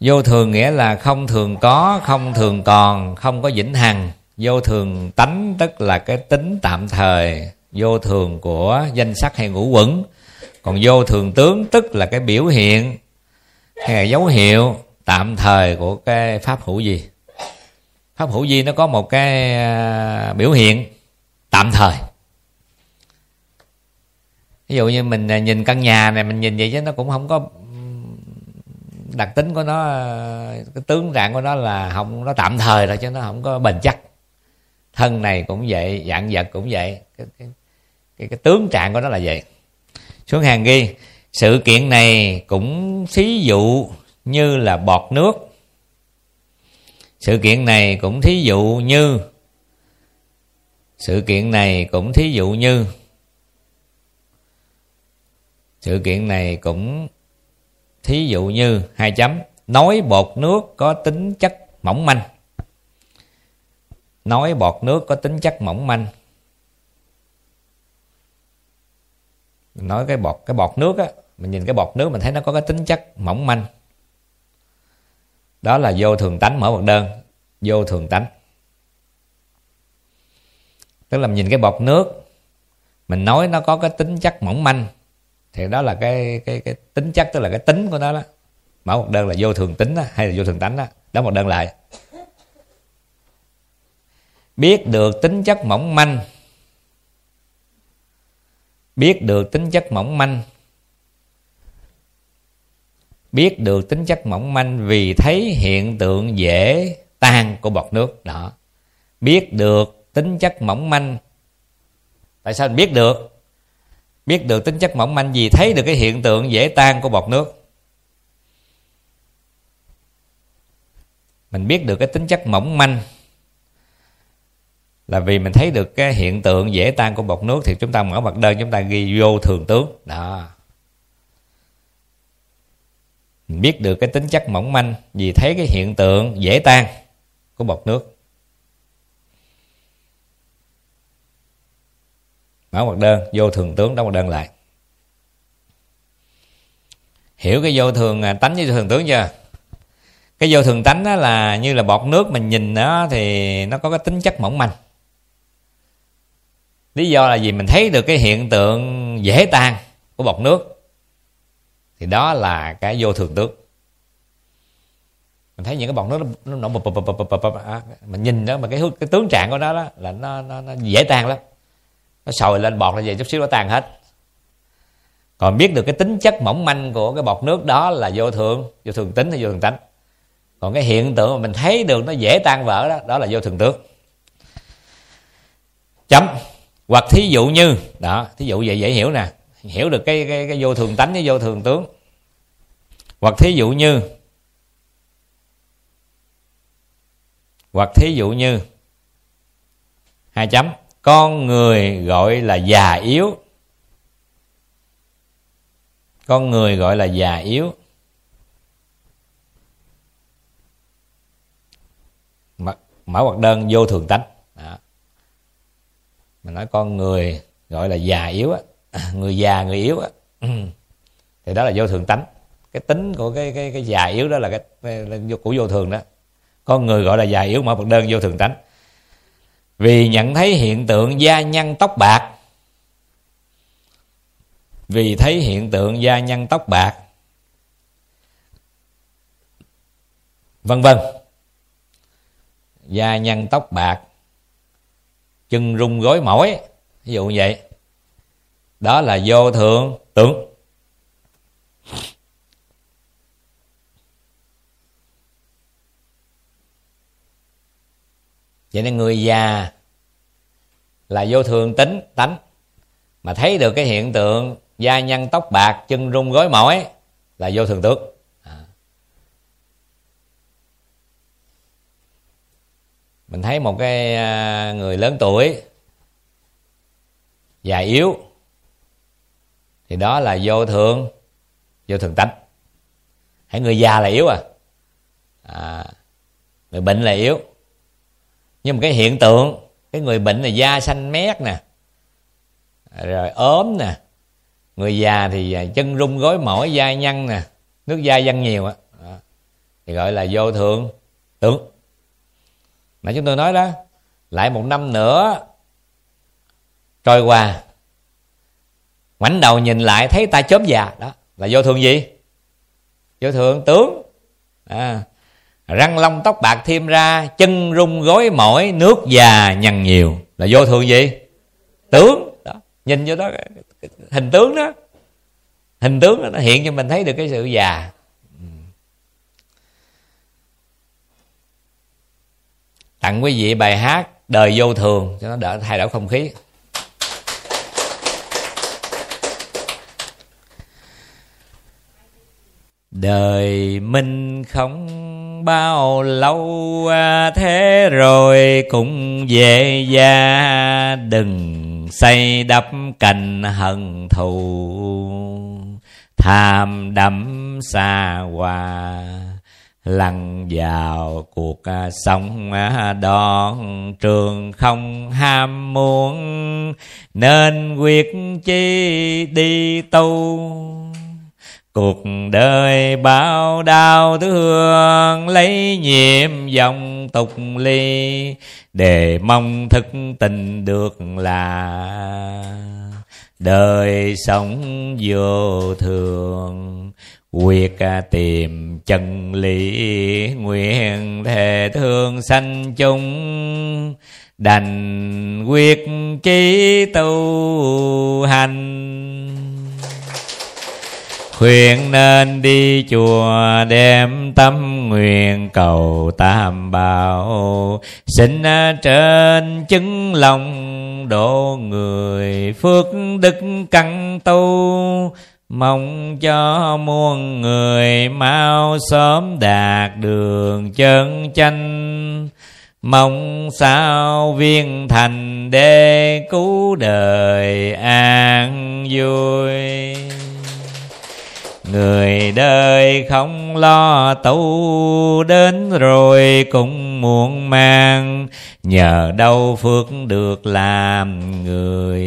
vô thường nghĩa là không thường có, không thường còn, không có vĩnh hằng. Vô thường tánh tức là cái tính tạm thời. Vô thường của danh sắc hay ngũ quẩn. Còn vô thường tướng tức là cái biểu hiện, hay là dấu hiệu tạm thời của cái pháp hữu gì pháp hữu gì nó có một cái à, biểu hiện tạm thời. Ví dụ như mình à, nhìn căn nhà này, mình nhìn vậy chứ nó cũng không có đặc tính của nó cái tướng trạng của nó là không nó tạm thời thôi chứ nó không có bền chắc. Thân này cũng vậy dạng vật cũng vậy cái, cái, cái, cái tướng trạng của nó là vậy. Xuống hàng ghi sự kiện này cũng thí dụ như là bọt nước. Sự kiện này cũng thí dụ như sự kiện này cũng thí dụ như sự kiện này cũng thí dụ như hai chấm, nói bọt nước có tính chất mỏng manh. Nói bọt nước có tính chất mỏng manh. Mình nói cái bọt cái bọt nước á, mình nhìn cái bọt nước mình thấy nó có cái tính chất mỏng manh. Đó là vô thường tánh mở bậc đơn, vô thường tánh. Tức là mình nhìn cái bọt nước, mình nói nó có cái tính chất mỏng manh thì đó là cái cái cái tính chất tức là cái tính của nó đó. Mở một đơn là vô thường tính đó, hay là vô thường tánh đó đó một đơn lại. Biết được tính chất mỏng manh. Biết được tính chất mỏng manh. Biết được tính chất mỏng manh vì thấy hiện tượng dễ tan của bọt nước. Đó. Biết được tính chất mỏng manh. Tại sao mình biết được? Biết được tính chất mỏng manh gì, thấy được cái hiện tượng dễ tan của bọt nước. Mình biết được cái tính chất mỏng manh là vì mình thấy được cái hiện tượng dễ tan của bọt nước thì chúng ta mở mặt đơn, chúng ta ghi vô thường tướng. Đó. Mình biết được cái tính chất mỏng manh vì thấy cái hiện tượng dễ tan của bọt nước. Mở một đơn vô thường tướng đóng một đơn lại hiểu cái vô thường tánh với vô thường tướng chưa cái vô thường tánh đó là như là bọt nước mình nhìn nó thì nó có cái tính chất mỏng manh lý do là gì mình thấy được cái hiện tượng dễ tan của bọt nước thì đó là cái vô thường tướng mình thấy những cái bọt nước nó nó bập bập mình nhìn đó mà cái cái tướng trạng của nó đó là nó nó, nó dễ tan lắm nó sồi lên bọt nó về chút xíu nó tan hết. Còn biết được cái tính chất mỏng manh của cái bọt nước đó là vô thường. Vô thường tính hay vô thường tánh. Còn cái hiện tượng mà mình thấy được nó dễ tan vỡ đó đó là vô thường tướng chấm. Hoặc thí dụ như đó thí dụ vậy dễ hiểu nè. Hiểu được cái cái, cái vô thường tánh với vô thường tướng. Hoặc thí dụ như hoặc thí dụ như hai chấm con người gọi là già yếu. Con người gọi là già yếu. Mở hoạt đơn vô thường tánh. Đó. mình nói con người gọi là già yếu á. Người già người yếu á. Thì đó là vô thường tánh. Cái tính của cái cái cái già yếu đó là cái, cái của vô thường đó. Con người gọi là già yếu mở bậc đơn vô thường tánh vì nhận thấy hiện tượng da nhăn tóc bạc. Vì thấy hiện tượng da nhăn tóc bạc. Vân vân. Da nhăn tóc bạc. Chân rung gối mỏi. Ví dụ như vậy. Đó là vô thượng tưởng. Vậy nên người già là vô thường tính tánh. Mà thấy được cái hiện tượng da nhăn tóc bạc chân rung gối mỏi là vô thường tướng. À. mình thấy một cái à, người lớn tuổi già yếu thì đó là vô thường vô thường tánh. Hãy người già là yếu à, à người bệnh là yếu. Nhưng mà cái hiện tượng cái người bệnh là da xanh mét nè. Rồi ốm nè. Người già thì à, chân rung gối mỏi da nhăn nè. Nước da văng nhiều á. Thì gọi là vô thượng tướng mà chúng tôi nói đó lại một năm nữa trôi qua. Ngoảnh đầu nhìn lại thấy ta chớm già. Đó là vô thường gì? Vô thường tướng à, răng long tóc bạc thêm ra chân rung gối mỏi nước già nhằn nhiều. Là vô thường gì? Tướng. Đó nhìn vô đó hình tướng đó. Hình tướng đó, nó hiện cho mình thấy được cái sự già. Ừ. Tặng quý vị bài hát đời vô thường cho nó đỡ thay đổi không khí. Đời mình không bao lâu à, thế rồi cũng về gia. Đừng xây đắp cành hận thù tham đắm xa hoa. Lăn vào cuộc sống à, đòn trường không ham muốn nên quyết chi đi tu cuộc đời bao đau thương lấy nhiệm dòng tục ly, để mong thức tình được là đời sống vô thường. Quyết tìm chân lý nguyện thề thương sanh chung, đành quyết chí tu hành khuyên nên đi chùa đem tâm nguyện cầu tam bảo. Xin à, trên chứng lòng độ người phước đức căn tu, mong cho muôn người mau sớm đạt đường chân chánh. Mong sao viên thành đê cứu đời an vui người đời không lo tu đến rồi cũng muộn màng, nhờ đâu phước được làm người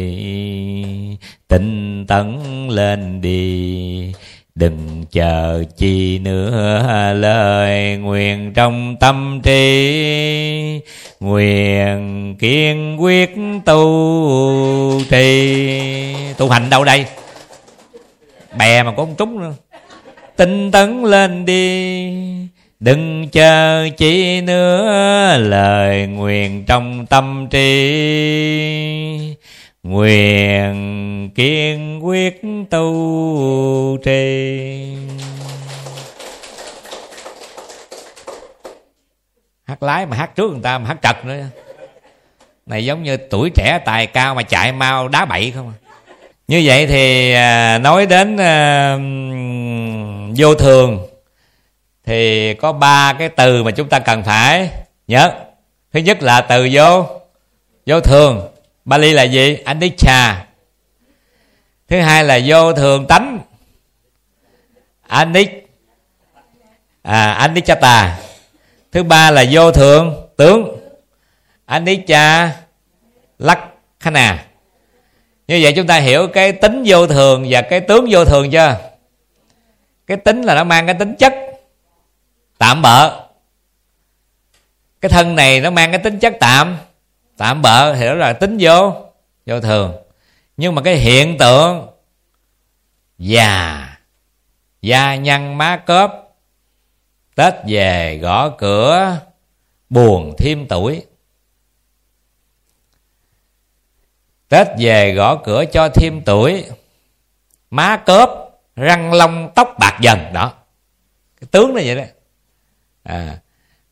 tinh tấn lên đi. Đừng chờ chi nữa lời nguyện trong tâm trí. Nguyện kiên quyết tu trì. Tu hành đâu đây? Bè mà cũng trúng nữa. Tinh tấn lên đi, đừng chờ chi nữa, lời nguyện trong tâm trí. Nguyện kiên quyết tu trì. Hát lái mà hát trước người ta mà hát trật nữa. Này giống như tuổi trẻ tài cao mà chạy mau đá bậy không à? Như vậy thì à, nói đến à, vô thường, thì có ba cái từ mà chúng ta cần phải nhớ. Thứ nhất là từ vô vô thường. Bali là gì? Anicca. Thứ hai là vô thường tánh. Anic à anicchata thứ ba là vô thường tướng. Anicca lakkana như vậy chúng ta hiểu cái tính vô thường và cái tướng vô thường chưa? Cái tính là nó mang cái tính chất tạm bợ. Cái thân này nó mang cái tính chất tạm tạm bợ thì đó là tính vô vô thường. Nhưng mà cái hiện tượng già da nhăn má cớp, tết về gõ cửa, buồn thêm tuổi. Tết về gõ cửa cho thêm tuổi. Má cớp răng long tóc bạc dần đó. Cái tướng nó vậy đó. À,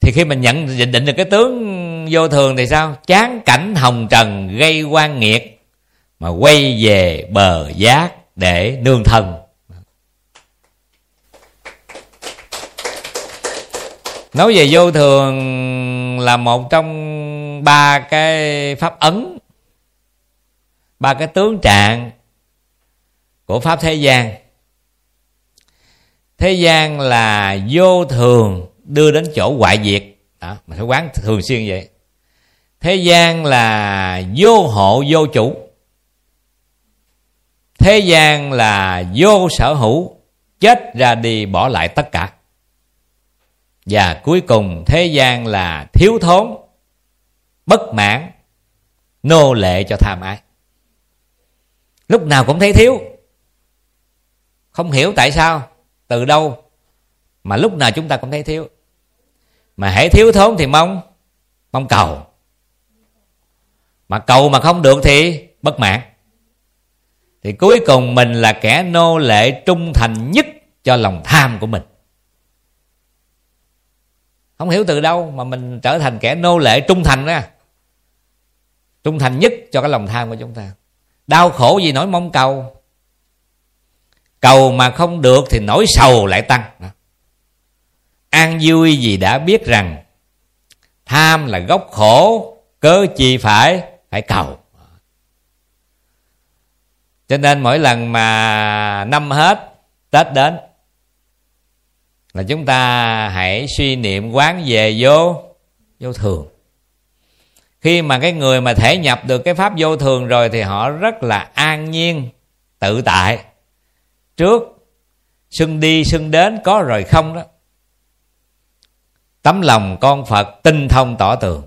thì khi mình nhận định được cái tướng vô thường thì sao? Chán cảnh hồng trần gây quan nghiệt mà quay về bờ giác để nương thân. Nói về vô thường là một trong ba cái pháp ấn ba cái tướng trạng của pháp thế gian. Thế gian là vô thường đưa đến chỗ hoại diệt. Đó, mình phải quán thường xuyên vậy. Thế gian là vô hộ, vô chủ. Thế gian là vô sở hữu, chết ra đi bỏ lại tất cả. Và cuối cùng thế gian là thiếu thốn, bất mãn, nô lệ cho tham ái lúc nào cũng thấy thiếu. Không hiểu tại sao, từ đâu, mà lúc nào chúng ta cũng thấy thiếu. Mà hãy thiếu thốn thì mong mong cầu. Mà cầu mà không được thì bất mãn. Thì cuối cùng mình là kẻ nô lệ trung thành nhất cho lòng tham của mình. Không hiểu từ đâu mà mình trở thành kẻ nô lệ trung thành đó trung thành nhất cho cái lòng tham của chúng ta đau khổ gì nỗi mong cầu. Cầu mà không được thì nỗi sầu lại tăng. An vui vì đã biết rằng tham là gốc khổ, cớ chi phải phải cầu. Cho nên mỗi lần mà năm hết, tết đến, là chúng ta hãy suy niệm quán về vô vô thường khi mà cái người mà thể nhập được cái pháp vô thường rồi thì họ rất là an nhiên, tự tại. Trước, sưng đi sưng đến có rồi không đó. Tấm lòng con phật tinh thông tỏ tường.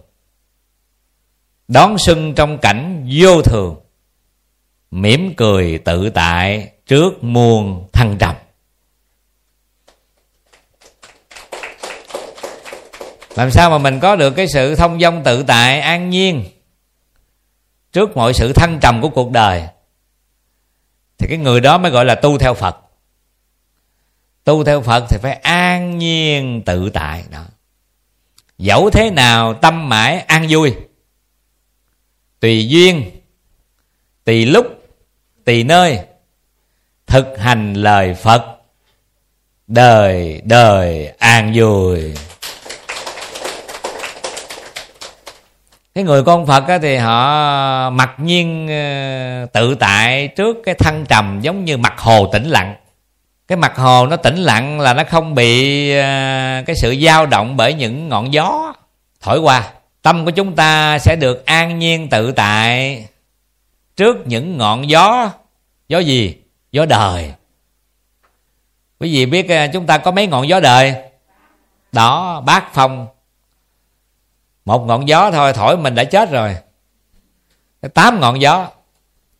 Đón xuân trong cảnh vô thường, mỉm cười tự tại trước muôn thăng trầm. Làm sao mà mình có được cái sự thông dong tự tại, an nhiên trước mọi sự thăng trầm của cuộc đời? Thì cái người đó mới gọi là tu theo phật. Tu theo phật thì phải an nhiên tự tại đó. Dẫu thế nào tâm mãi an vui. Tùy duyên, tùy lúc, tùy nơi thực hành lời phật. Đời đời an vui. Cái người con phật á, thì họ mặc nhiên ờ, tự tại trước cái thăng trầm giống như mặt hồ tĩnh lặng. Cái mặt hồ nó tĩnh lặng là nó không bị ờ, cái sự dao động bởi những ngọn gió thổi qua. Tâm của chúng ta sẽ được an nhiên tự tại trước những ngọn gió. Gió gì? Gió đời. Quý vị biết ờ, chúng ta có mấy ngọn gió đời? Đó bát phong một ngọn gió thôi, thổi mình đã chết rồi. Tám ngọn gió.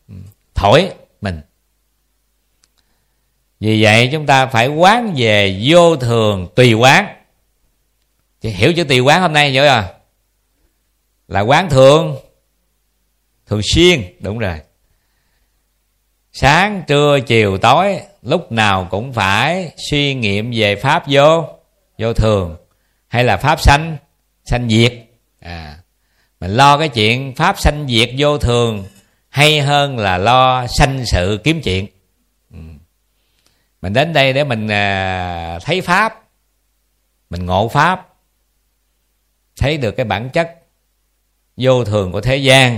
Ừ, thổi mình. Vì vậy chúng ta phải quán về vô thường tùy quán. Chị hiểu chữ tùy quán hôm nay nhớ à? Là quán thường. Thường xuyên, đúng rồi. Sáng, trưa, chiều, tối, lúc nào cũng phải suy nghiệm về pháp vô vô thường, hay là pháp sanh sanh diệt à mình lo cái chuyện pháp sanh diệt vô thường hay hơn là lo sanh sự kiếm chuyện. Ừ. mình đến đây để mình à, thấy pháp mình ngộ pháp thấy được cái bản chất vô thường của thế gian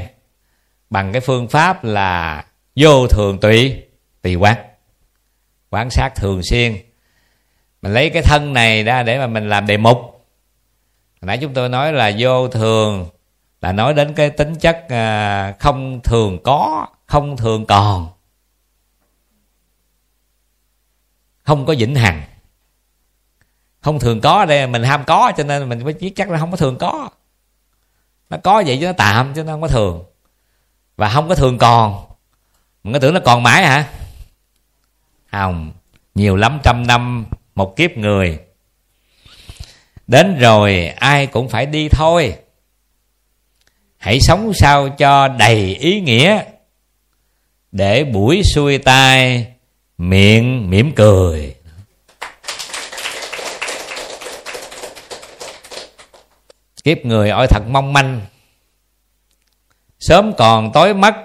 bằng cái phương pháp là vô thường tùy tùy quán quán sát thường xuyên. Mình lấy cái thân này ra để mà mình làm đề mục nãy chúng tôi nói là vô thường, là nói đến cái tính chất à, không thường có, không thường còn. Không có vĩnh hằng. Không thường có đây, mình ham có cho nên mình mới biết chắc là không có thường có. Nó có vậy chứ nó tạm chứ nó không có thường. Và không có thường còn. Mình có tưởng nó còn mãi hả? Không. Nhiều lắm trăm năm, một kiếp người đến rồi ai cũng phải đi thôi. Hãy sống sao cho đầy ý nghĩa. Để buổi xuôi tai miệng mỉm cười. Kiếp người ôi thật mong manh. Sớm còn tối mất,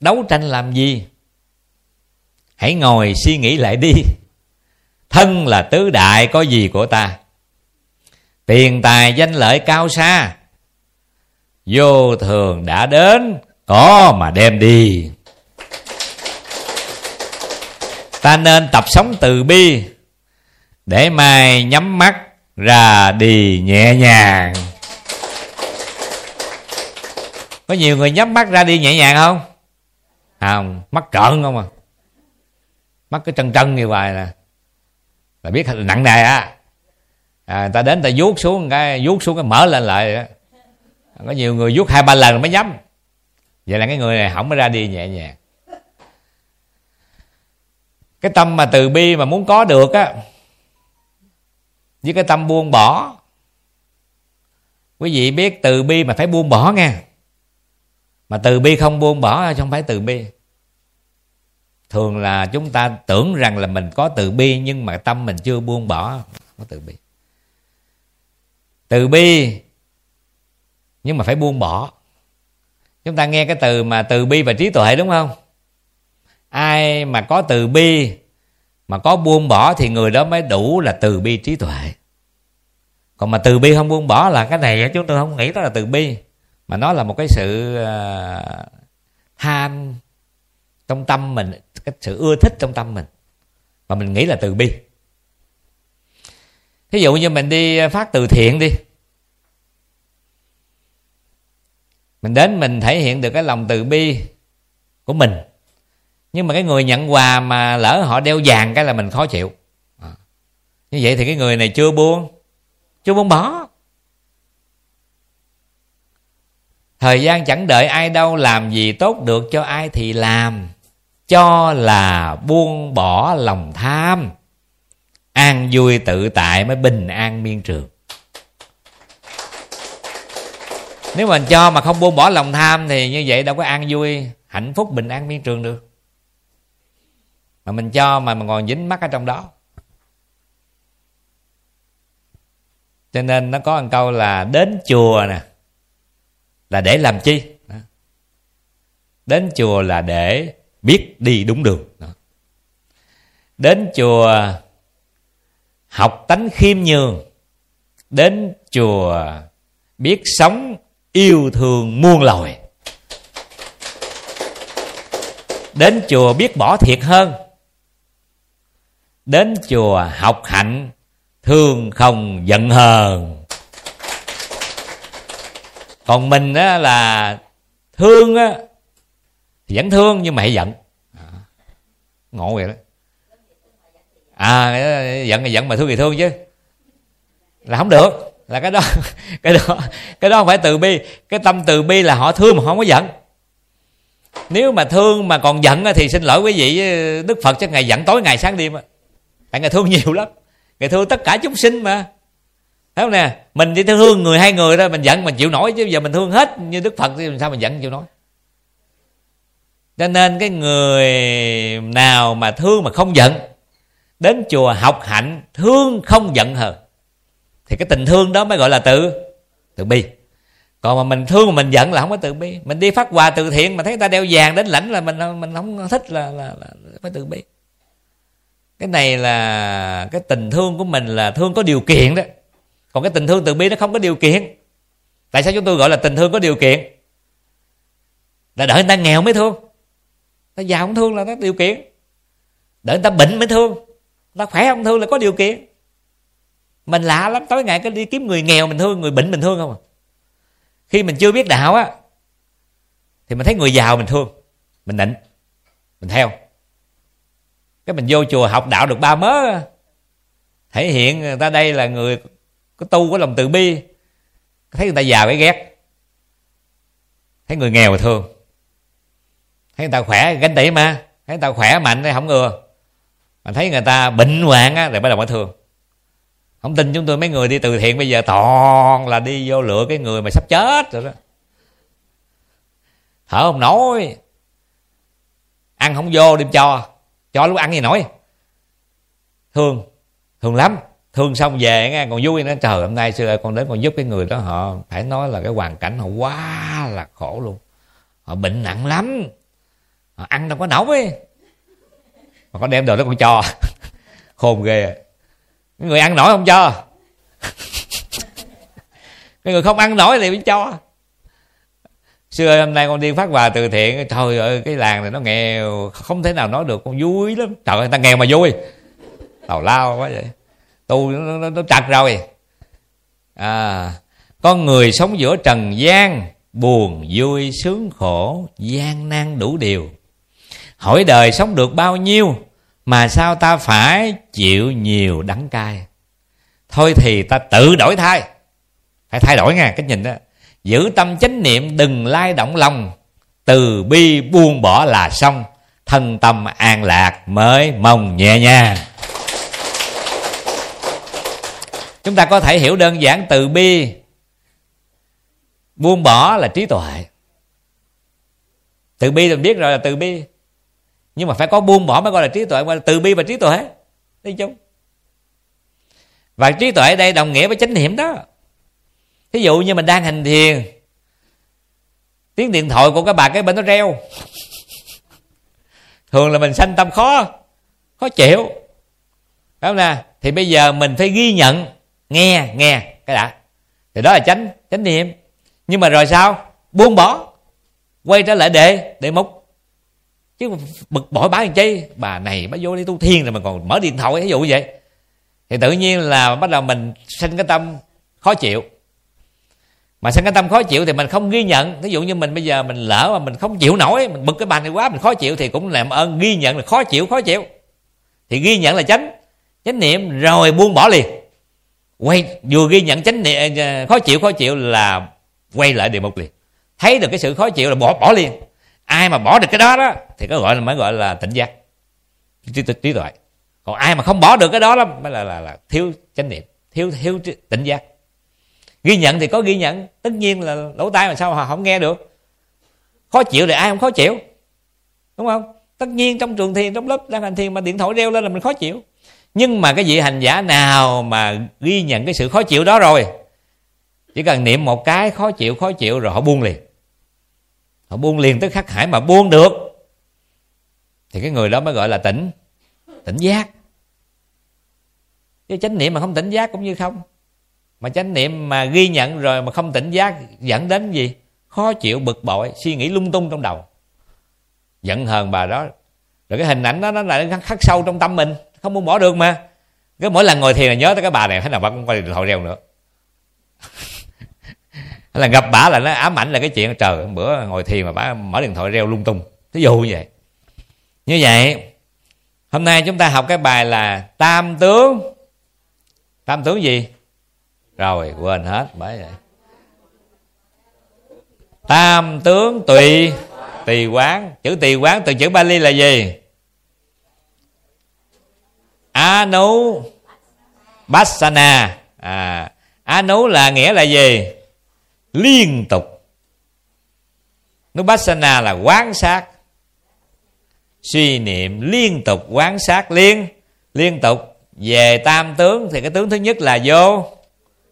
đấu tranh làm gì? Hãy ngồi suy nghĩ lại đi. Thân là tứ đại, có gì của ta? Tiền tài danh lợi cao xa. Vô thường đã đến, có mà đem đi. Ta nên tập sống từ bi, để mai nhắm mắt ra đi nhẹ nhàng. Có nhiều người nhắm mắt ra đi nhẹ nhàng không? Không, mắt trợn không à. Mắt cái trân trân như vậy nè. Là biết là nặng nề á à, người ta đến người ta vuốt xuống cái vuốt xuống cái mở lên lại. Đó. có nhiều người vuốt hai ba lần mới nhắm. Vậy là cái người này không mới ra đi nhẹ nhàng. Cái tâm mà từ bi mà muốn có được á với cái tâm buông bỏ. Quý vị biết từ bi mà phải buông bỏ nha mà từ bi không buông bỏ không phải từ bi. Thường là chúng ta tưởng rằng là mình có từ bi nhưng mà tâm mình chưa buông bỏ có từ bi từ bi. Nhưng mà phải buông bỏ. Chúng ta nghe cái từ mà từ bi và trí tuệ đúng không? Ai mà có từ bi mà có buông bỏ thì người đó mới đủ là từ bi trí tuệ. Còn mà từ bi không buông bỏ là cái này chúng tôi không nghĩ đó là từ bi mà nó là một cái sự ờ, uh, tham trong tâm mình cái sự ưa thích trong tâm mình. Mà mình nghĩ là từ bi thí dụ như mình đi à, phát từ thiện đi. Mình đến mình thể hiện được cái lòng từ bi của mình. Nhưng mà cái người nhận quà mà lỡ họ đeo vàng cái là mình khó chịu. À. như vậy thì cái người này chưa buông chưa buông bỏ. Thời gian chẳng đợi ai đâu, làm gì tốt được cho ai thì làm. Cho là buông bỏ lòng tham an vui tự tại mới bình an miên trường. Nếu mình cho mà không buông bỏ lòng tham thì như vậy đâu có an vui, hạnh phúc, bình an miên trường được. Mà mình cho mà mình còn dính mắc ở trong đó. Cho nên nó có một câu là đến chùa nè, là để làm chi? Đến chùa là để biết đi đúng đường. Đến chùa học tánh khiêm nhường, đến chùa biết sống yêu thương muôn loài. Đến chùa biết bỏ thiệt hơn. Đến chùa học hạnh, thương không giận hờn. Còn mình á là thương á vẫn thương nhưng mà hãy giận. Ngộ vậy đó à giận thì giận mà thương thì thương chứ. Là không được. Là cái đó cái đó cái đó không phải từ bi. Cái tâm từ bi là họ thương mà không có giận. Nếu mà thương mà còn giận thì xin lỗi quý vị đức phật cho ngày giận tối ngày sáng đêm tại ngày thương nhiều lắm. Ngày thương tất cả chúng sinh mà. Thấy không nè? Mình chỉ thương người hai người thôi, mình giận mình chịu nổi chứ giờ mình thương hết như đức phật thì sao mình giận chịu nổi? Cho nên cái người nào mà thương mà không giận đến chùa học hạnh thương không giận hờn. Thì cái tình thương đó mới gọi là tự tự bi. Còn mà mình thương mà mình giận là không có tự bi. Mình đi phát quà từ thiện mà thấy người ta đeo vàng đến lãnh là mình mình không thích là là, là phải tự bi. Cái này là cái tình thương của mình là thương có điều kiện đó. Còn cái tình thương từ bi nó không có điều kiện. Tại sao chúng tôi gọi là tình thương có điều kiện? Là đợi người ta nghèo mới thương. Ta giàu không thương là nó điều kiện. Đợi người ta bệnh mới thương ta khỏe không thương là có điều kiện. Mình lạ lắm, tối ngày cứ đi kiếm người nghèo mình thương, người bệnh mình thương không à. Khi mình chưa biết đạo á, thì mình thấy người giàu mình thương, mình nịnh, mình theo. Cái mình vô chùa học đạo được ba mớ, thể hiện người ta đây là người có tu, có lòng từ bi. Thấy người ta giàu cái ghét. Thấy người nghèo mà thương. Thấy người ta khỏe ganh tị mà, thấy người ta khỏe mạnh thì không ngừa mà thấy người ta bệnh hoạn á, rồi bắt đầu mới thương. Không tin chúng tôi mấy người đi từ thiện bây giờ toàn là đi vô lựa cái người mà sắp chết rồi đó. Thở không nổi. Ăn không vô đem cho. Cho lúc ăn gì nổi. Thương. Thương lắm. Thương xong về nghe, còn vui nữa. Trời, hôm nay xưa con đến con giúp cái người đó, họ phải nói là cái hoàn cảnh họ quá là khổ luôn. Họ bệnh nặng lắm. Họ ăn đâu có nổi mà con đem đồ đó con cho. Khôn ghê. Cái người ăn nổi không cho? Cái người không ăn nổi thì mới cho. Xưa hôm nay con đi phát quà từ thiện trời ơi cái làng này nó nghèo không thể nào nói được con vui lắm. Trời ơi người ta nghèo mà vui. Tào lao quá vậy. Tu nó, nó, nó chặt rồi. À con người sống giữa trần gian buồn vui sướng khổ gian nan đủ điều hỏi đời sống được bao nhiêu, mà sao ta phải chịu nhiều đắng cay? Thôi thì ta tự đổi thay. Phải thay đổi nha cái nhìn đó. Giữ tâm chánh niệm, đừng lai động lòng. Từ bi buông bỏ là xong. Thân tâm an lạc mới mong nhẹ nhàng. Chúng ta có thể hiểu đơn giản từ bi. Buông bỏ là trí tuệ. Từ bi mình biết rồi là từ bi nhưng mà phải có buông bỏ mới gọi là trí tuệ, gọi là từ bi và trí tuệ. Đi chung. Và trí tuệ đây đồng nghĩa với chánh niệm đó. Thí dụ như mình đang hành thiền, tiếng điện thoại của các bà cái bên nó reo. Thường là mình sanh tâm khó khó chịu. Phải không nè? Thì bây giờ mình phải ghi nhận, nghe nghe, cái đã. Thì đó là chánh chánh niệm. Nhưng mà rồi sao? Buông bỏ. Quay trở lại đề đề mục chứ bực bội bá làm chi? Bà này bà vô đi tu thiên rồi mà còn mở điện thoại, ví dụ như vậy. Thì tự nhiên là bắt đầu mình sinh cái tâm khó chịu. Mà sinh cái tâm khó chịu thì mình không ghi nhận. Ví dụ như mình bây giờ mình lỡ mà mình không chịu nổi, mình bực cái bàn này quá, mình khó chịu thì cũng làm ơn ghi nhận là khó chịu khó chịu. Thì ghi nhận là chánh chánh niệm rồi buông bỏ liền. Quay, vừa ghi nhận chánh niệm à, khó chịu khó chịu là quay lại địa mục liền. Thấy được cái sự khó chịu là bỏ bỏ liền ai mà bỏ được cái đó đó thì có gọi là mới gọi là tỉnh giác. Trí, trí, trí tuệ. Còn ai mà không bỏ được cái đó đó mới là là, là thiếu chánh niệm thiếu thiếu tỉnh giác. Ghi nhận thì có ghi nhận tất nhiên là lỗ tai mà sao họ không nghe được. Khó chịu thì ai không khó chịu đúng không? Tất nhiên trong trường thiền trong lớp đang hành thiền mà điện thoại reo lên là mình khó chịu. Nhưng mà cái vị hành giả nào mà ghi nhận cái sự khó chịu đó rồi? Chỉ cần niệm một cái khó chịu khó chịu rồi họ buông liền họ buông liền tới khắc hải mà buông được. Thì cái người đó mới gọi là tỉnh. Tỉnh giác. Chứ chánh niệm mà không tỉnh giác cũng như không. Mà chánh niệm mà ghi nhận rồi mà không tỉnh giác dẫn đến gì? Khó chịu, bực bội, suy nghĩ lung tung trong đầu. Giận hờn bà đó. Rồi cái hình ảnh đó, nó lại khắc sâu trong tâm mình. Không muốn bỏ được mà. Cứ mỗi lần ngồi thiền là nhớ tới cái bà này, thế nào bà cũng quay điện thoại reo nữa. là gặp bả là nó ám ảnh là cái chuyện, trời bữa ngồi thiền mà bả mở điện thoại reo lung tung. Thí dụ như vậy. Như vậy, hôm nay chúng ta học cái bài là tam tướng. Tam tướng gì? Rồi, quên hết, bởi vậy. Tam tướng tùy. Tùy quán. Chữ tùy quán, từ chữ bali là gì? Anu bassana. À anu là nghĩa là gì? Liên tục. Nupassana là quán sát. Suy niệm liên tục, quán sát liên liên tục. Về tam tướng thì cái tướng thứ nhất là vô.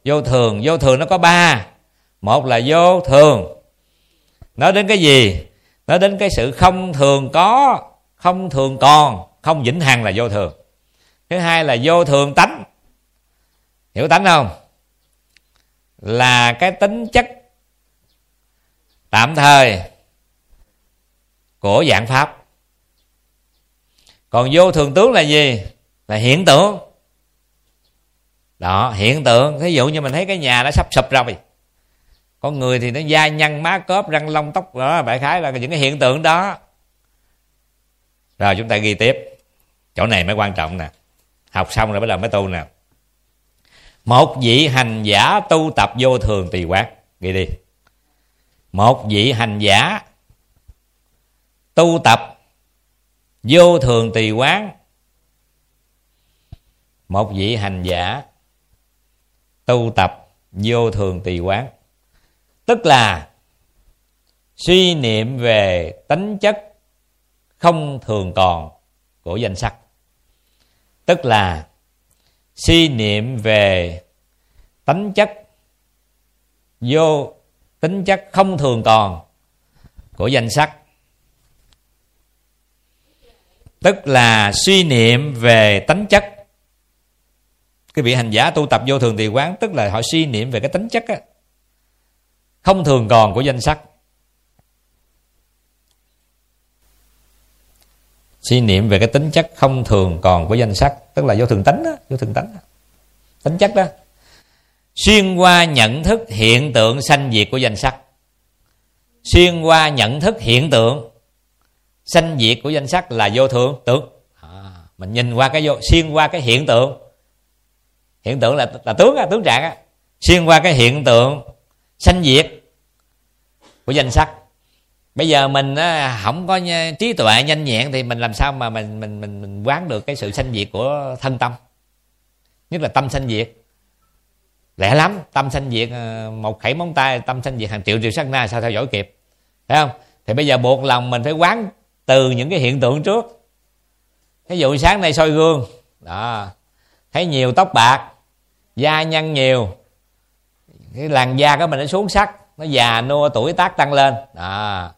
Vô thường vô thường nó có ba. Một là vô thường. Nói đến cái gì? Nói đến cái sự không thường có, không thường còn, không vĩnh hằng là vô thường. Thứ hai là vô thường tánh. Hiểu tánh không? Là cái tính chất tạm thời của dạng pháp. Còn vô thường tướng là gì? Là hiện tượng. Đó, hiện tượng. Thí dụ như mình thấy cái nhà nó sắp sụp rồi. Con người thì nó da nhăn, má cớp răng lông, tóc, đó, đại khái là những cái hiện tượng đó. Rồi chúng ta ghi tiếp. Chỗ này mới quan trọng nè. Học xong rồi bắt đầu mới tu nè một vị hành giả tu tập vô thường tùy quán. Ghi đi. Một vị hành giả tu tập vô thường tùy quán. Một vị hành giả tu tập vô thường tùy quán. Tức là suy niệm về tính chất không thường còn của danh sắc. Tức là suy niệm về tính chất. Vô tính chất không thường còn của danh sắc. Tức là suy niệm về tính chất. Cái vị hành giả tu tập vô thường tỳ quán tức là họ suy niệm về cái tính chất á, không thường còn của danh sắc. Suy niệm về cái tính chất không thường còn của danh sắc tức là vô thường tánh đó, vô thường tánh đó. tính chất đó. Xuyên qua nhận thức hiện tượng sanh diệt của danh sắc. Xuyên qua nhận thức hiện tượng sanh diệt của danh sắc là vô thường tưởng. À, mình nhìn qua cái vô xuyên qua cái hiện tượng. Hiện tượng là là tướng á tướng trạng á. Xuyên qua cái hiện tượng sanh diệt của danh sắc bây giờ mình á, không có trí tuệ nhanh nhẹn thì mình làm sao mà mình mình mình, mình quán được cái sự sanh diệt của thân tâm? Nhất là tâm sanh diệt. Lẽ lắm tâm sanh diệt ờ, một khẩy móng tay tâm sanh diệt hàng triệu triệu sát na sao theo dõi kịp? Thấy không? Thì bây giờ buộc lòng mình phải quán từ những cái hiện tượng trước. Ví dụ sáng nay soi gương đó thấy nhiều tóc bạc da nhăn nhiều cái làn da của mình nó xuống sắc nó già nua tuổi tác tăng lên đó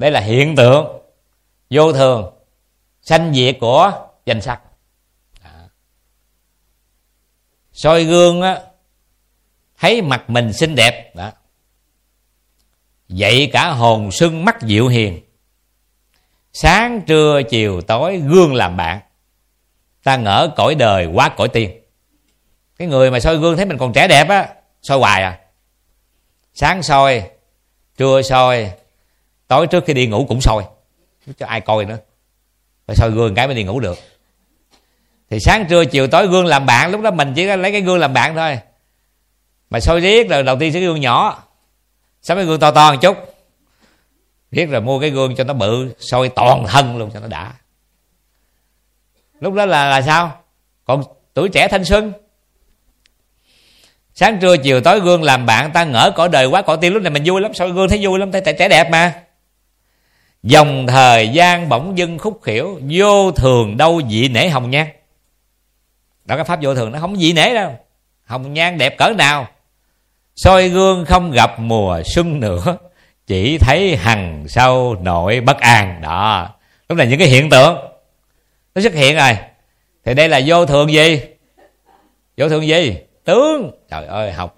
đây là hiện tượng vô thường, sanh diệt của danh sắc. Soi gương á, thấy mặt mình xinh đẹp. Đó. Dậy cả hồn sưng mắt dịu hiền. Sáng trưa chiều tối gương làm bạn. Ta ngỡ cõi đời quá cõi tiên. Cái người mà soi gương thấy mình còn trẻ đẹp á, soi hoài à. Sáng soi, trưa soi tối trước khi đi ngủ cũng soi cho ai coi nữa. Phải soi gương cái mới đi ngủ được? Thì sáng trưa, chiều tối gương làm bạn, lúc đó mình chỉ lấy cái gương làm bạn thôi. Mà soi riết rồi đầu tiên sẽ gương nhỏ. Sau cái gương to to một chút? Riết rồi mua cái gương cho nó bự soi toàn thân luôn cho nó đã. Lúc đó là là sao? Còn tuổi trẻ thanh xuân. Sáng trưa, chiều tối gương làm bạn, ta ngỡ cõi đời quá, cõi tiên lúc này mình vui lắm. Soi gương thấy vui lắm? Thấy trẻ đẹp mà dòng thời gian bỗng dưng khúc khỉu, vô thường đâu dị nể hồng nhan. Đó, cái pháp vô thường nó không dị nể đâu. Hồng nhan đẹp cỡ nào. Soi gương không gặp mùa xuân nữa, chỉ thấy hằng sâu nội bất an đó. Lúc này những cái hiện tượng nó xuất hiện rồi. Thì đây là vô thường gì? Vô thường gì? Tướng. Trời ơi, học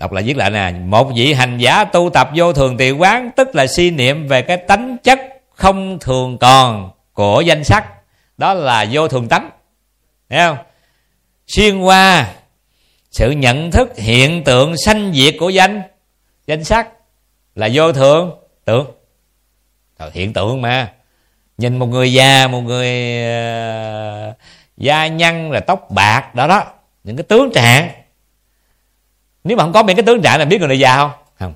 đọc lại viết lại nè. Một vị hành giả tu tập vô thường tỳ quán tức là suy niệm về cái tánh chất không thường còn của danh sắc. Đó là vô thường tánh. Thấy không? Xuyên qua sự nhận thức hiện tượng sanh diệt của danh danh sắc là vô thường. Tượng Rồi, hiện tượng mà. Nhìn một người già một người ờ, uh, da nhăn là tóc bạc đó đó. Những cái tướng trạng nếu mà không có mấy cái tướng trạng là biết người này già không? Không.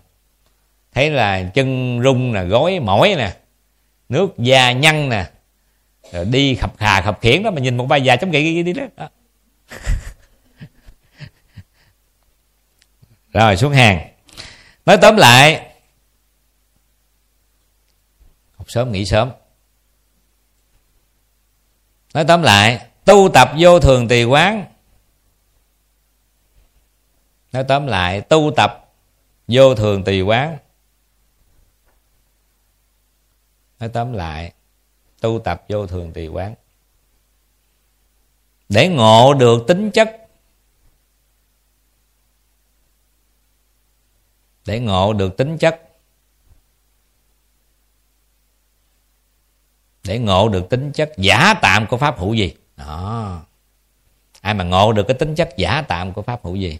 Thấy là chân rung nè gối mỏi nè nước da nhăn nè rồi đi khập khà khập khiển đó mà nhìn một bà già chống gậy đi đó, đó. rồi xuống hàng. Nói tóm lại học sớm nghỉ sớm. Nói tóm lại tu tập vô thường tùy quán nói tóm lại, tu tập vô thường tùy quán. Nói tóm lại, tu tập vô thường tùy quán. Để ngộ được tính chất. Để ngộ được tính chất. Để ngộ được tính chất giả tạm của pháp hữu gì? Đó. Ai mà ngộ được cái tính chất giả tạm của pháp hữu gì?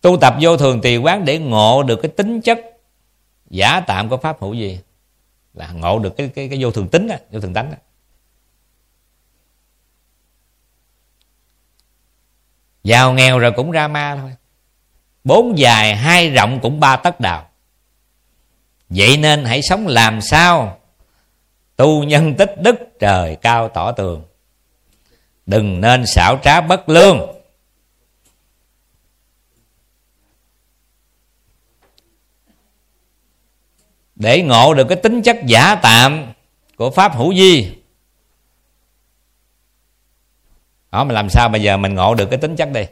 Tu tập vô thường tỳ quán để ngộ được cái tính chất giả tạm của pháp hữu gì? Là ngộ được cái cái, cái vô thường tính á vô thường tánh á. Giàu nghèo rồi cũng ra ma thôi. Bốn dài hai rộng cũng ba tấc đào vậy nên hãy sống làm sao? Tu nhân tích đức trời cao tỏ tường. Đừng nên xảo trá bất lương. Để ngộ được cái tính chất giả tạm của pháp hữu vi đó mà làm sao bây giờ mình ngộ được cái tính chất đi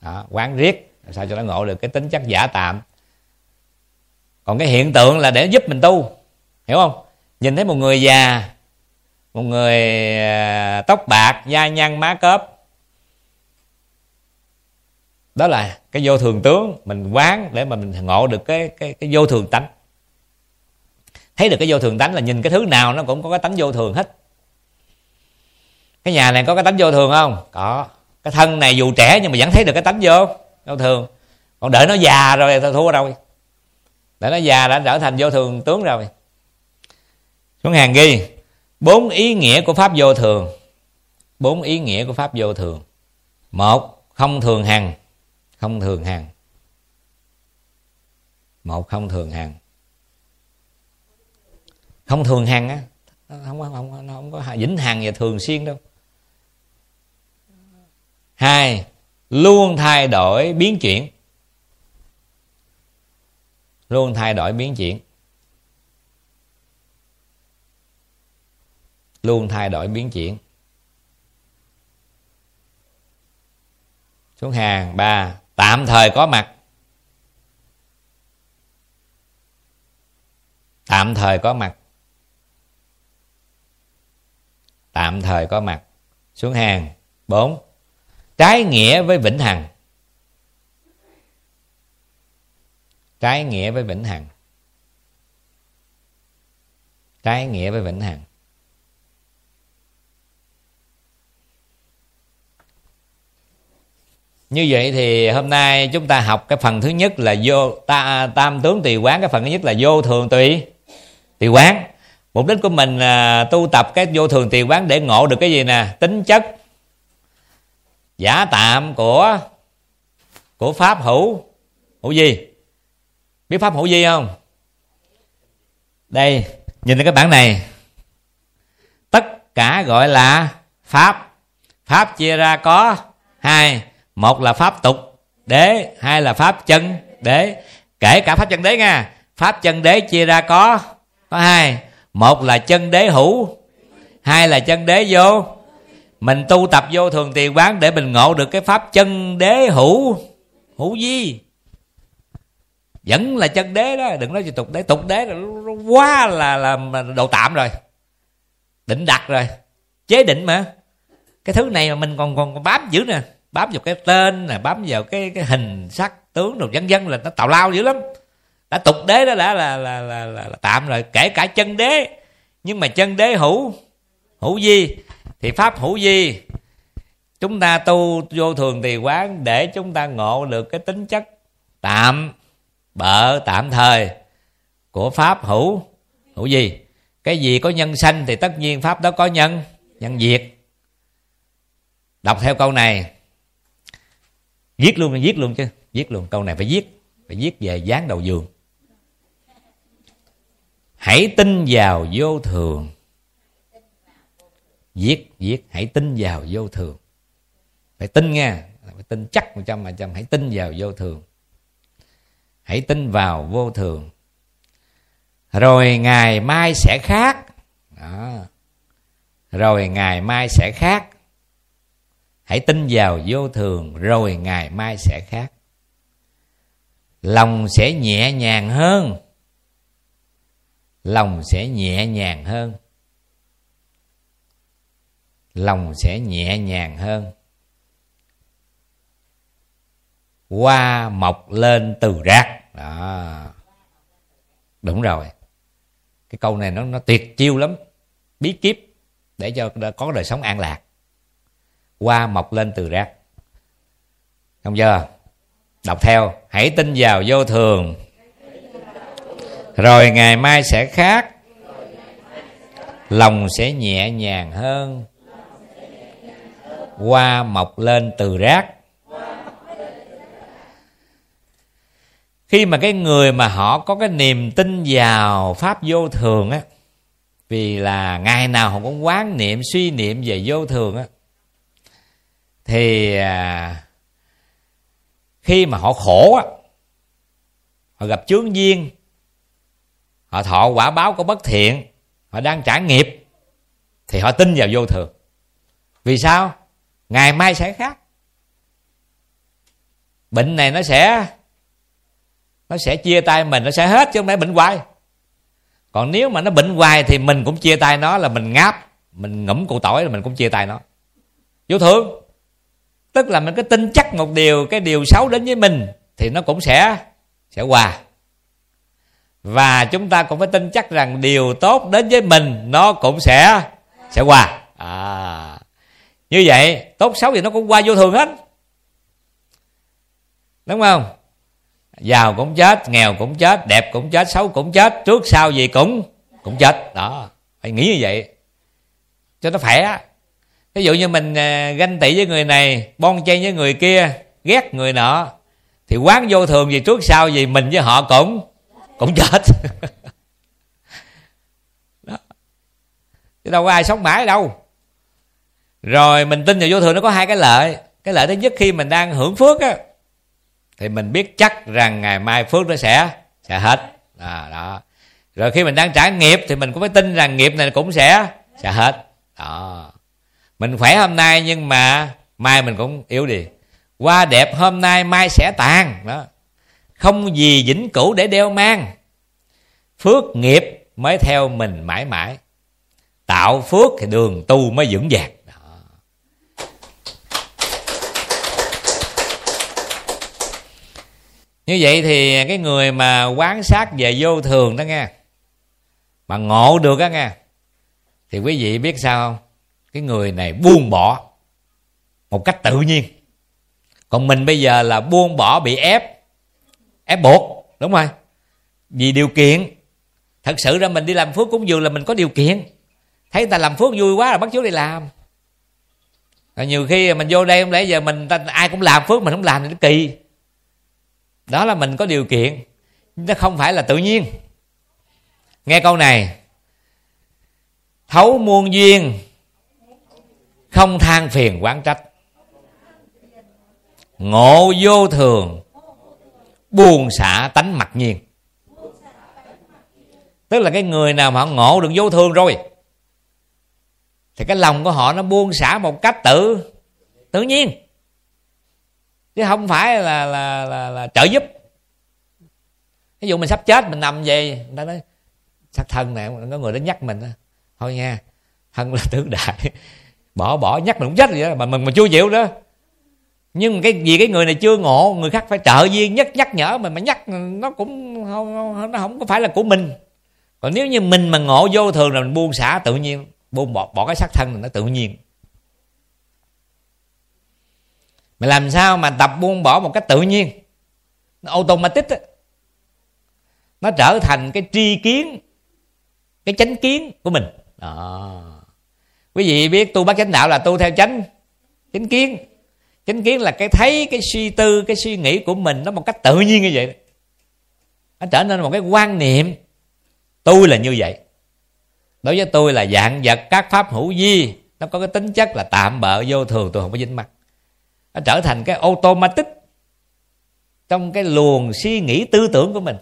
đó, quán riết làm sao cho nó ngộ được cái tính chất giả tạm? Còn cái hiện tượng là để giúp mình tu hiểu không? Nhìn thấy một người già một người à, tóc bạc da nhăn má cớp. Đó là cái vô thường tướng mình quán để mà mình ngộ được cái cái cái vô thường tánh thấy được cái vô thường tánh là nhìn cái thứ nào nó cũng có cái tánh vô thường hết. Cái nhà này có cái tánh vô thường không? Có. Cái thân này dù trẻ nhưng mà vẫn thấy được cái tánh vô vô thường. Còn đợi nó già rồi thì thua rồi. Đợi nó già đã trở thành vô thường tướng rồi. Xuống hàng ghi, bốn ý nghĩa của pháp vô thường. Bốn ý nghĩa của pháp vô thường. Một, không thường hằng. Không thường hằng. Một, không thường hằng không thường hằng á. Không không không không có vĩnh hằng và thường xuyên đâu. Hai, luôn thay đổi biến chuyển. Luôn thay đổi biến chuyển. Luôn thay đổi biến chuyển. Xuống hàng, ba, tạm thời có mặt. Tạm thời có mặt. Tạm thời có mặt. Xuống hàng bốn. Trái nghĩa với vĩnh hằng. Trái nghĩa với vĩnh hằng. Trái nghĩa với vĩnh hằng. Như vậy thì hôm nay chúng ta học cái phần thứ nhất là vô ta, tam tướng tùy quán. Cái phần thứ nhất là vô thường tùy. Tùy quán mục đích của mình là tu tập cái vô thường tiền quán để ngộ được cái gì nè? Tính chất giả tạm của của pháp hữu. Hữu gì? Biết pháp hữu gì không? Đây, nhìn cái bản này. Tất cả gọi là pháp. Pháp chia ra có hai. Một là pháp tục đế, hai là pháp chân đế. Kể cả pháp chân đế nha. Pháp chân đế chia ra có có hai một là chân đế hữu hai là chân đế vô. Mình tu tập vô thường tiền quán để mình ngộ được cái pháp chân đế hữu. Hữu di. Vẫn là chân đế đó đừng nói gì tục đế tục đế là quá là là đồ tạm rồi. Định đặt rồi. Chế định mà. Cái thứ này mà mình còn còn, còn bám dữ nè. Bám vào cái tên nè bám vào cái cái hình sắc tướng rồi vân vân là nó tào lao dữ lắm đã tục đế đó đã là là, là, là, là tạm rồi kể cả chân đế. Nhưng mà chân đế hữu hữu di thì pháp hữu di chúng ta tu vô thường thì quán để chúng ta ngộ được cái tính chất tạm bợ tạm thời của pháp hữu hữu gì cái gì có nhân sanh thì tất nhiên pháp đó có nhân nhân diệt. Đọc theo câu này. Viết luôn viết luôn chứ viết luôn câu này phải viết phải viết về dán đầu giường hãy tin vào vô thường. Viết viết, hãy tin vào vô thường. Phải tin nha phải tin chắc một trăm phần trăm, hãy tin vào vô thường. Hãy tin vào vô thường. Rồi ngày mai sẽ khác. Đó. rồi ngày mai sẽ khác. Hãy tin vào vô thường, rồi ngày mai sẽ khác. Lòng sẽ nhẹ nhàng hơn lòng sẽ nhẹ nhàng hơn. Lòng sẽ nhẹ nhàng hơn. Hoa mọc lên từ rác. Đó. Đúng rồi. Cái câu này nó nó tuyệt chiêu lắm. Bí kíp để cho có đời sống an lạc. Hoa mọc lên từ rác. Không chưa? Đọc theo. Hãy tin vào vô thường rồi ngày mai sẽ khác. Lòng sẽ nhẹ nhàng hơn. Hoa mọc lên từ rác. Khi mà cái người mà họ có cái niềm tin vào pháp vô thường á, vì là ngày nào họ cũng quán niệm, suy niệm về vô thường á, thì à, khi mà họ khổ á, họ gặp chướng duyên họ thọ quả báo của bất thiện. Họ đang trả nghiệp. Thì họ tin vào vô thường. Vì sao? Ngày mai sẽ khác. Bệnh này nó sẽ nó sẽ chia tay mình, nó sẽ hết chứ không phải bệnh hoài. Còn nếu mà nó bệnh hoài thì mình cũng chia tay nó là mình ngáp, mình ngẫm cụ tỏi là mình cũng chia tay nó. Vô thường. Tức là mình có tin chắc một điều, cái điều xấu đến với mình thì nó cũng sẽ sẽ qua và chúng ta cũng phải tin chắc rằng điều tốt đến với mình, nó cũng sẽ sẽ qua. À như vậy, tốt xấu thì nó cũng qua vô thường hết. Đúng không? Giàu cũng chết, nghèo cũng chết, đẹp cũng chết, xấu cũng chết, trước sau gì cũng cũng chết. Đó, phải nghĩ như vậy. Cho nó khỏe. Ví dụ như mình à, ganh tị với người này, bon chen với người kia, ghét người nọ, thì quán vô thường gì trước sau gì mình với họ cũng cũng chết. Đó. chứ đâu có ai sống mãi đâu. Rồi mình tin vào vô thường nó có hai cái lợi. Cái lợi thứ nhất khi mình đang hưởng phước á thì mình biết chắc rằng ngày mai phước nó sẽ sẽ hết. À, đó. Rồi khi mình đang trả nghiệp thì mình cũng phải tin rằng nghiệp này cũng sẽ sẽ hết. Đó. Mình khỏe hôm nay nhưng mà mai mình cũng yếu đi. Qua đẹp hôm nay mai sẽ tàn. Đó không gì vĩnh cửu để đeo mang. Phước nghiệp mới theo mình mãi mãi. Tạo phước thì đường tu mới vững vàng. Đó. Như vậy thì cái người mà quán sát về vô thường đó nghe, mà ngộ được á nghe, thì quý vị biết sao không? Cái người này buông bỏ một cách tự nhiên. Còn mình bây giờ là buông bỏ, bị ép ép buộc đúng không vì điều kiện thật sự ra mình đi làm phước cũng dường là mình có điều kiện. Thấy người ta làm phước vui quá là bắt chước đi làm. Rồi nhiều khi mình vô đây không lẽ giờ mình ta, ai cũng làm phước mình không làm thì nó kỳ. Đó là mình có điều kiện nó không phải là tự nhiên. Nghe câu này thấu muôn duyên không than phiền quán trách. Ngộ vô thường buồn xả tánh mặc nhiên. Tức là cái người nào mà họ ngộ được vô thường rồi thì cái lòng của họ nó buông xả một cách tự tự nhiên. Chứ không phải là là là, là trợ giúp. Ví dụ mình sắp chết mình nằm về người ta nói sát thân này có người đến nhắc mình thôi nha thân là tứ đại bỏ bỏ nhắc mình cũng chết vậy đó mà mình mà chưa chịu nữa nhưng cái gì cái người này chưa ngộ người khác phải trợ duyên nhắc nhắc nhở mình mà nhắc ừ, nó cũng không, nó không có phải là của mình. Còn nếu như mình mà ngộ vô thường là mình buông xả tự nhiên buông bỏ bỏ cái xác thân này nó tự nhiên. Mà làm sao mà tập buông bỏ một cách tự nhiên? Nó automatic á. Nó trở thành cái tri kiến cái chánh kiến của mình. Đó. Quý vị biết tu bác chánh đạo là tu theo chánh chánh kiến chánh kiến là cái thấy, cái suy tư, cái suy nghĩ của mình nó một cách tự nhiên như vậy nó trở nên một cái quan niệm. Tôi là như vậy. Đối với tôi là dạng vật, các pháp hữu vi, nó có cái tính chất là tạm bợ, vô thường, tôi không có dính mặt nó trở thành cái automatic trong cái luồng suy nghĩ tư tưởng của mình.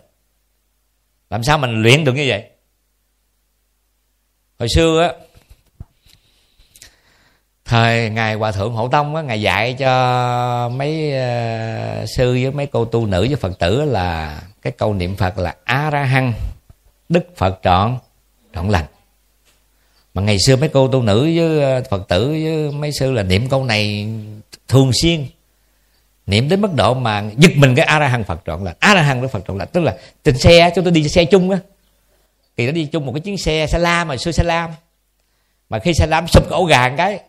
Làm sao mình luyện được như vậy? Hồi xưa á thời ngài hòa thượng hộ tông á ngài dạy cho mấy uh, sư với mấy cô tu nữ với phật tử là cái câu niệm phật là a ra hăng đức phật trọn trọn lành. Mà ngày xưa mấy cô tu nữ với ờ, phật tử với mấy sư là niệm câu này thường xuyên. Niệm đến mức độ mà giật mình cái a ra hăng phật trọn lành. A ra hăng đức phật trọn lành tức là trên xe chúng tôi đi xe chung á. Thì nó đi chung một cái chuyến xe xe lam mà xưa xe lam mà khi xe lam sụp cổ gà cái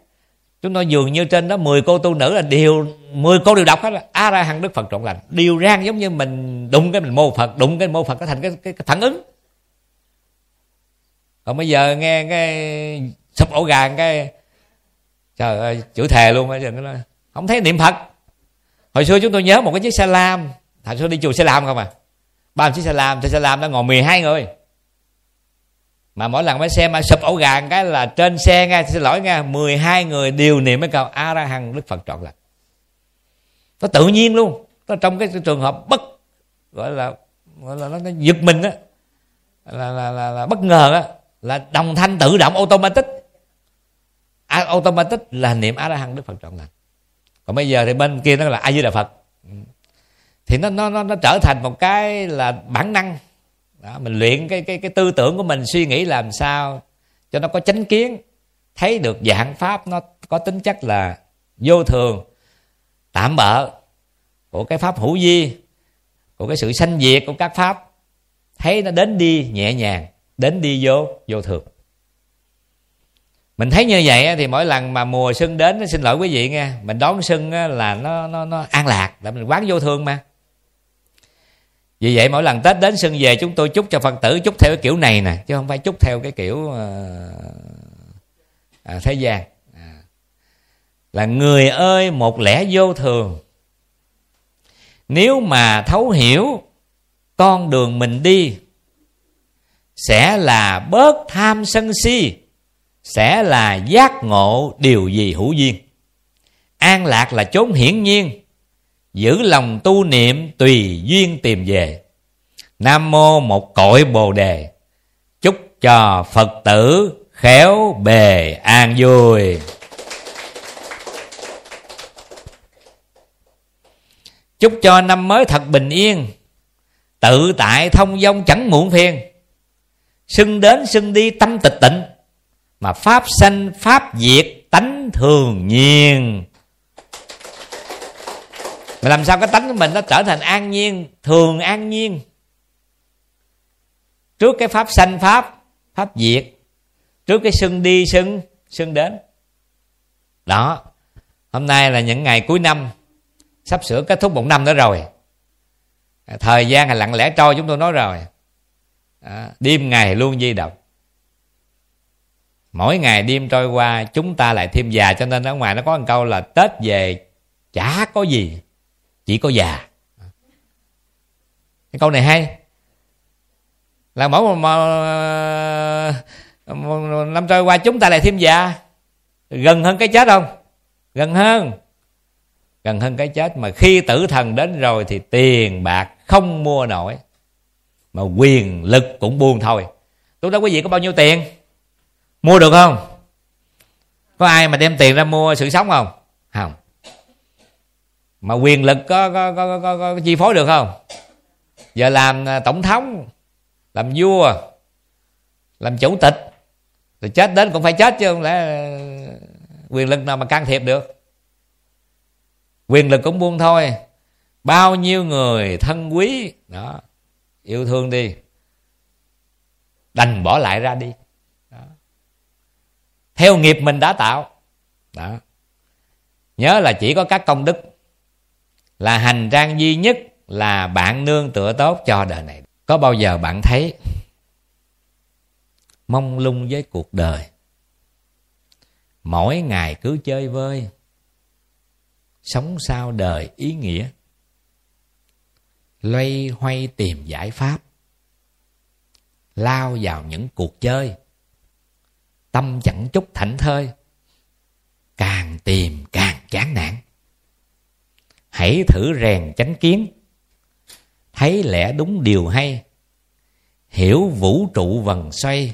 chúng tôi dường như trên đó 10 cô tu nữ là đều 10 cô đều đọc hết là a ra hằng đức phật trọn lành. Đều rang giống như mình đụng cái mình mô phật đụng cái mô phật nó thành cái, cái, cái phản ứng. Còn bây giờ nghe cái sụp ổ gà cái trời ơi chữ thề luôn bây giờ nó không thấy niệm phật. Hồi xưa chúng tôi nhớ một cái chiếc xe lam. Hồi xưa đi chùa xe lam không à? Ba chiếc xe lam xe xe lam nó ngồi 12 người mà mỗi lần mấy xe mà sụp ổ gà cái là trên xe nghe xin lỗi nghe 12 người đều niệm cái câu a ra hằng đức phật trọn lành nó tự nhiên luôn. Nó trong cái trường hợp bất gọi là gọi là nó, nó giật mình á là, là, là, là bất ngờ á là đồng thanh tự động automatic. À, automatic là niệm a la hán đức phật trọn lành còn bây giờ thì bên kia nó là a di đà phật. Thì nó nó nó nó trở thành một cái là bản năng đó, mình luyện cái cái cái tư tưởng của mình suy nghĩ làm sao cho nó có chánh kiến thấy được dạng pháp nó có tính chất là vô thường tạm bợ của cái pháp hữu vi của cái sự sanh diệt của các pháp thấy nó đến đi nhẹ nhàng đến đi vô vô thường. Mình thấy như vậy thì mỗi lần mà mùa xuân đến xin lỗi quý vị nghe mình đón xuân là nó nó nó an lạc là mình quán vô thương mà vì vậy mỗi lần tết đến xuân về chúng tôi chúc cho phật tử chúc theo cái kiểu này nè chứ không phải chúc theo cái kiểu ờ, à, thế gian. À. là người ơi một lẽ vô thường. Nếu mà thấu hiểu con đường mình đi sẽ là bớt tham sân si sẽ là giác ngộ điều gì hữu duyên. An lạc là chốn hiển nhiên giữ lòng tu niệm tùy duyên tìm về. Nam mô một cội bồ đề. Chúc cho phật tử khéo bề an vui. Chúc cho năm mới thật bình yên. Tự tại thông dong chẳng muộn phiền. Xưng đến xưng đi tâm tịch tịnh, mà pháp sanh, pháp diệt tánh thường nhiên mà làm sao cái tánh của mình nó trở thành an nhiên thường an nhiên? Trước cái pháp sanh pháp pháp diệt trước cái sưng đi sưng sưng đến. Đó hôm nay là những ngày cuối năm sắp sửa kết thúc một năm nữa rồi. À, thời gian là lặng lẽ trôi chúng tôi nói rồi. À, đêm ngày luôn di động. Mỗi ngày đêm trôi qua chúng ta lại thêm già cho nên ở ngoài nó có một câu là tết về chả có gì chỉ có già. Cái câu này hay. Là mỗi một, một, một năm trôi qua chúng ta lại thêm già. Gần hơn cái chết không? Gần hơn. Gần hơn cái chết mà khi tử thần đến rồi thì tiền bạc không mua nổi mà quyền lực cũng buông thôi. Lúc đó quý vị có bao nhiêu tiền? Mua được không? Có ai mà đem tiền ra mua sự sống không? Không mà quyền lực có có có có, có, có chi phối được không? Giờ làm à, tổng thống làm vua làm chủ tịch rồi chết đến cũng phải chết chứ không lẽ à, quyền lực nào mà can thiệp được? Quyền lực cũng buông thôi. Bao nhiêu người thân quý đó yêu thương đi đành bỏ lại ra đi đó. theo nghiệp mình đã tạo đó. Nhớ là chỉ có các công đức là hành trang duy nhất là bạn nương tựa tốt cho đời này. Có bao giờ bạn thấy mong lung với cuộc đời? Mỗi ngày cứ chơi vơi, sống sao đời ý nghĩa? Loay hoay tìm giải pháp, lao vào những cuộc chơi. Tâm chẳng chút thảnh thơi, càng tìm càng chán nản hãy thử rèn chánh kiến. Thấy lẽ đúng điều hay. Hiểu vũ trụ vần xoay.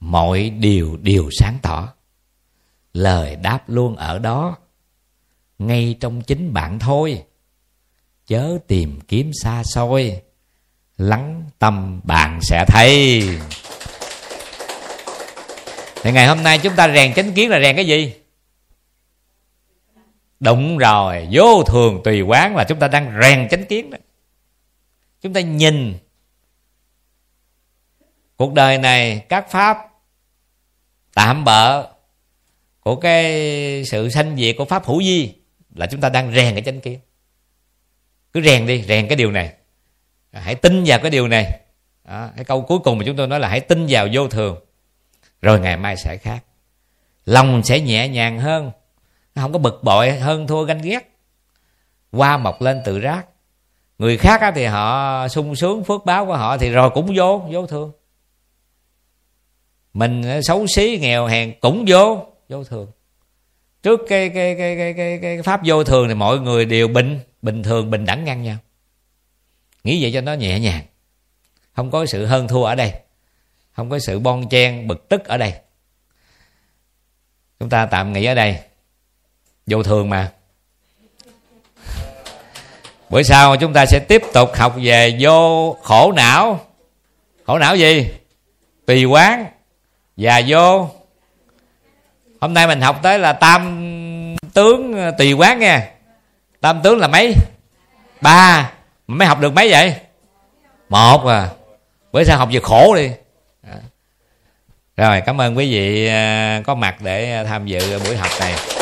Mọi điều đều sáng tỏ. Lời đáp luôn ở đó. Ngay trong chính bạn thôi. Chớ tìm kiếm xa xôi. Lắng tâm bạn sẽ thấy. Thì ngày hôm nay chúng ta rèn chánh kiến là rèn cái gì? Đúng rồi Vô thường tùy quán là chúng ta đang rèn chánh kiến đó. Chúng ta nhìn. Cuộc đời này các pháp Tạm bợ Của cái sự sanh diệt của pháp hữu vi Là chúng ta đang rèn cái chánh kiến. Cứ rèn đi Rèn cái điều này. Hãy tin vào cái điều này. Đó, Cái câu cuối cùng mà chúng tôi nói là Hãy tin vào vô thường. Rồi ngày mai sẽ khác. Lòng sẽ nhẹ nhàng hơn không có bực bội hơn thua ganh ghét. Qua mọc lên tự rác. Người khác thì họ sung sướng phước báo của họ thì rồi cũng vô vô thường. Mình xấu xí nghèo hèn cũng vô vô thường. Trước cái cái cái cái cái, cái pháp vô thường thì mọi người đều bình bình thường bình đẳng ngang nhau. Nghĩ vậy cho nó nhẹ nhàng. Không có sự hơn thua ở đây. Không có sự bon chen bực tức ở đây. Chúng ta tạm nghỉ ở đây vô thường mà. Bữa sau chúng ta sẽ tiếp tục học về vô khổ não. Khổ não gì? Tùy quán và vô. Hôm nay mình học tới là tam tướng ờ, tùy quán nha. Tam tướng là mấy? Ba. Mấy học được mấy vậy? Một à. Bữa sau học về khổ đi. Rồi, cảm ơn quý vị ờ, có mặt để ờ, tham dự buổi học này.